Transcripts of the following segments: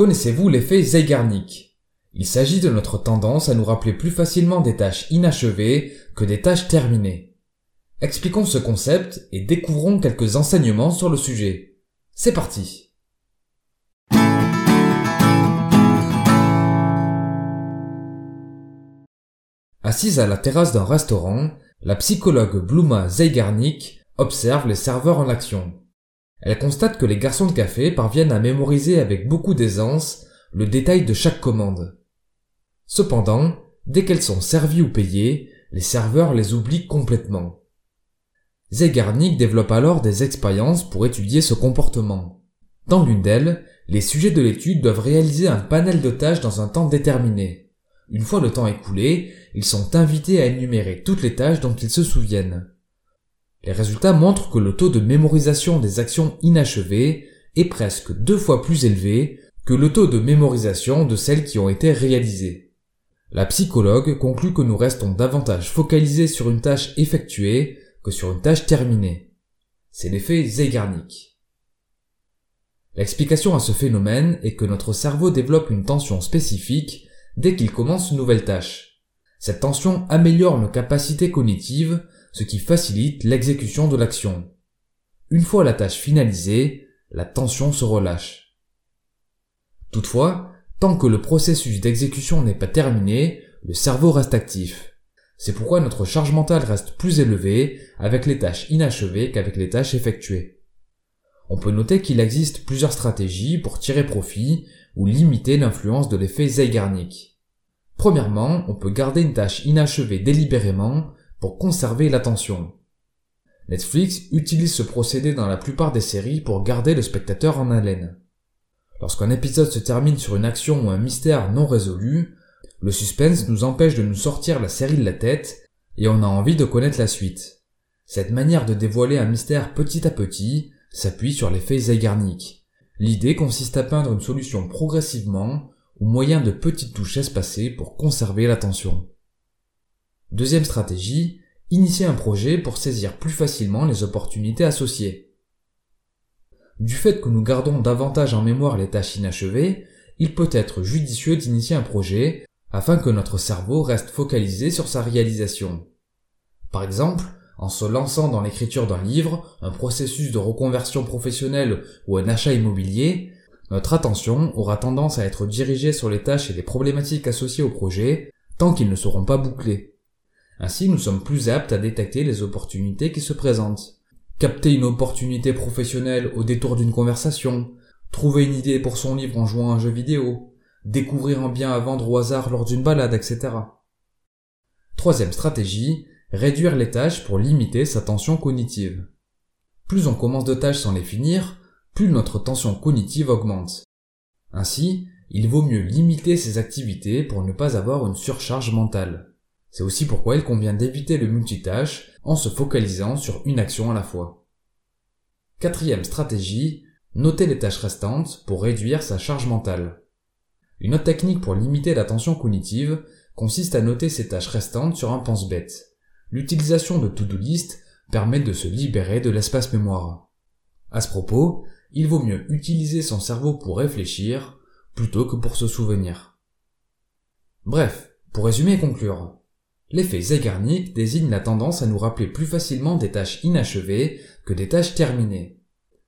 Connaissez-vous l'effet Zeigarnik? Il s'agit de notre tendance à nous rappeler plus facilement des tâches inachevées que des tâches terminées. Expliquons ce concept et découvrons quelques enseignements sur le sujet. C'est parti Assise à la terrasse d'un restaurant, la psychologue Bluma Zeigarnik observe les serveurs en action. Elle constate que les garçons de café parviennent à mémoriser avec beaucoup d'aisance le détail de chaque commande. Cependant, dès qu'elles sont servies ou payées, les serveurs les oublient complètement. Zeigarnik développe alors des expériences pour étudier ce comportement. Dans l'une d'elles, les sujets de l'étude doivent réaliser un panel de tâches dans un temps déterminé. Une fois le temps écoulé, ils sont invités à énumérer toutes les tâches dont ils se souviennent. Les résultats montrent que le taux de mémorisation des actions inachevées est presque deux fois plus élevé que le taux de mémorisation de celles qui ont été réalisées. La psychologue conclut que nous restons davantage focalisés sur une tâche effectuée que sur une tâche terminée. C'est l'effet Zeigarnik. L'explication à ce phénomène est que notre cerveau développe une tension spécifique dès qu'il commence une nouvelle tâche. Cette tension améliore nos capacités cognitives ce qui facilite l'exécution de l'action. Une fois la tâche finalisée, la tension se relâche. Toutefois, tant que le processus d'exécution n'est pas terminé, le cerveau reste actif. C'est pourquoi notre charge mentale reste plus élevée avec les tâches inachevées qu'avec les tâches effectuées. On peut noter qu'il existe plusieurs stratégies pour tirer profit ou limiter l'influence de l'effet Zeigarnik. Premièrement, on peut garder une tâche inachevée délibérément pour conserver l'attention. Netflix utilise ce procédé dans la plupart des séries pour garder le spectateur en haleine. Lorsqu'un épisode se termine sur une action ou un mystère non résolu, le suspense nous empêche de nous sortir la série de la tête et on a envie de connaître la suite. Cette manière de dévoiler un mystère petit à petit s'appuie sur l'effet Zeigarnik. L'idée consiste à peindre une solution progressivement au moyen de petites touches espacées pour conserver l'attention. Deuxième stratégie, initier un projet pour saisir plus facilement les opportunités associées. Du fait que nous gardons davantage en mémoire les tâches inachevées, il peut être judicieux d'initier un projet afin que notre cerveau reste focalisé sur sa réalisation. Par exemple, en se lançant dans l'écriture d'un livre, un processus de reconversion professionnelle ou un achat immobilier, notre attention aura tendance à être dirigée sur les tâches et les problématiques associées au projet tant qu'ils ne seront pas bouclés. Ainsi, nous sommes plus aptes à détecter les opportunités qui se présentent. Capter une opportunité professionnelle au détour d'une conversation, trouver une idée pour son livre en jouant à un jeu vidéo, découvrir un bien à vendre au hasard lors d'une balade, etc. Troisième stratégie, réduire les tâches pour limiter sa tension cognitive. Plus on commence de tâches sans les finir, plus notre tension cognitive augmente. Ainsi, il vaut mieux limiter ces activités pour ne pas avoir une surcharge mentale. C'est aussi pourquoi il convient d'éviter le multitâche en se focalisant sur une action à la fois. Quatrième stratégie, noter les tâches restantes pour réduire sa charge mentale. Une autre technique pour limiter la tension cognitive consiste à noter ces tâches restantes sur un pense-bête. L'utilisation de to-do list permet de se libérer de l'espace mémoire. À ce propos, il vaut mieux utiliser son cerveau pour réfléchir plutôt que pour se souvenir. Bref, pour résumer et conclure, L'effet Zeigarnik désigne la tendance à nous rappeler plus facilement des tâches inachevées que des tâches terminées.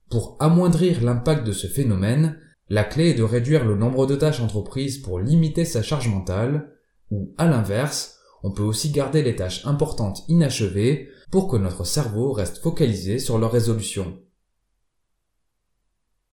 Pour amoindrir l'impact de ce phénomène, la clé est de réduire le nombre de tâches entreprises pour limiter sa charge mentale, ou à l'inverse, on peut aussi garder les tâches importantes inachevées pour que notre cerveau reste focalisé sur leur résolution.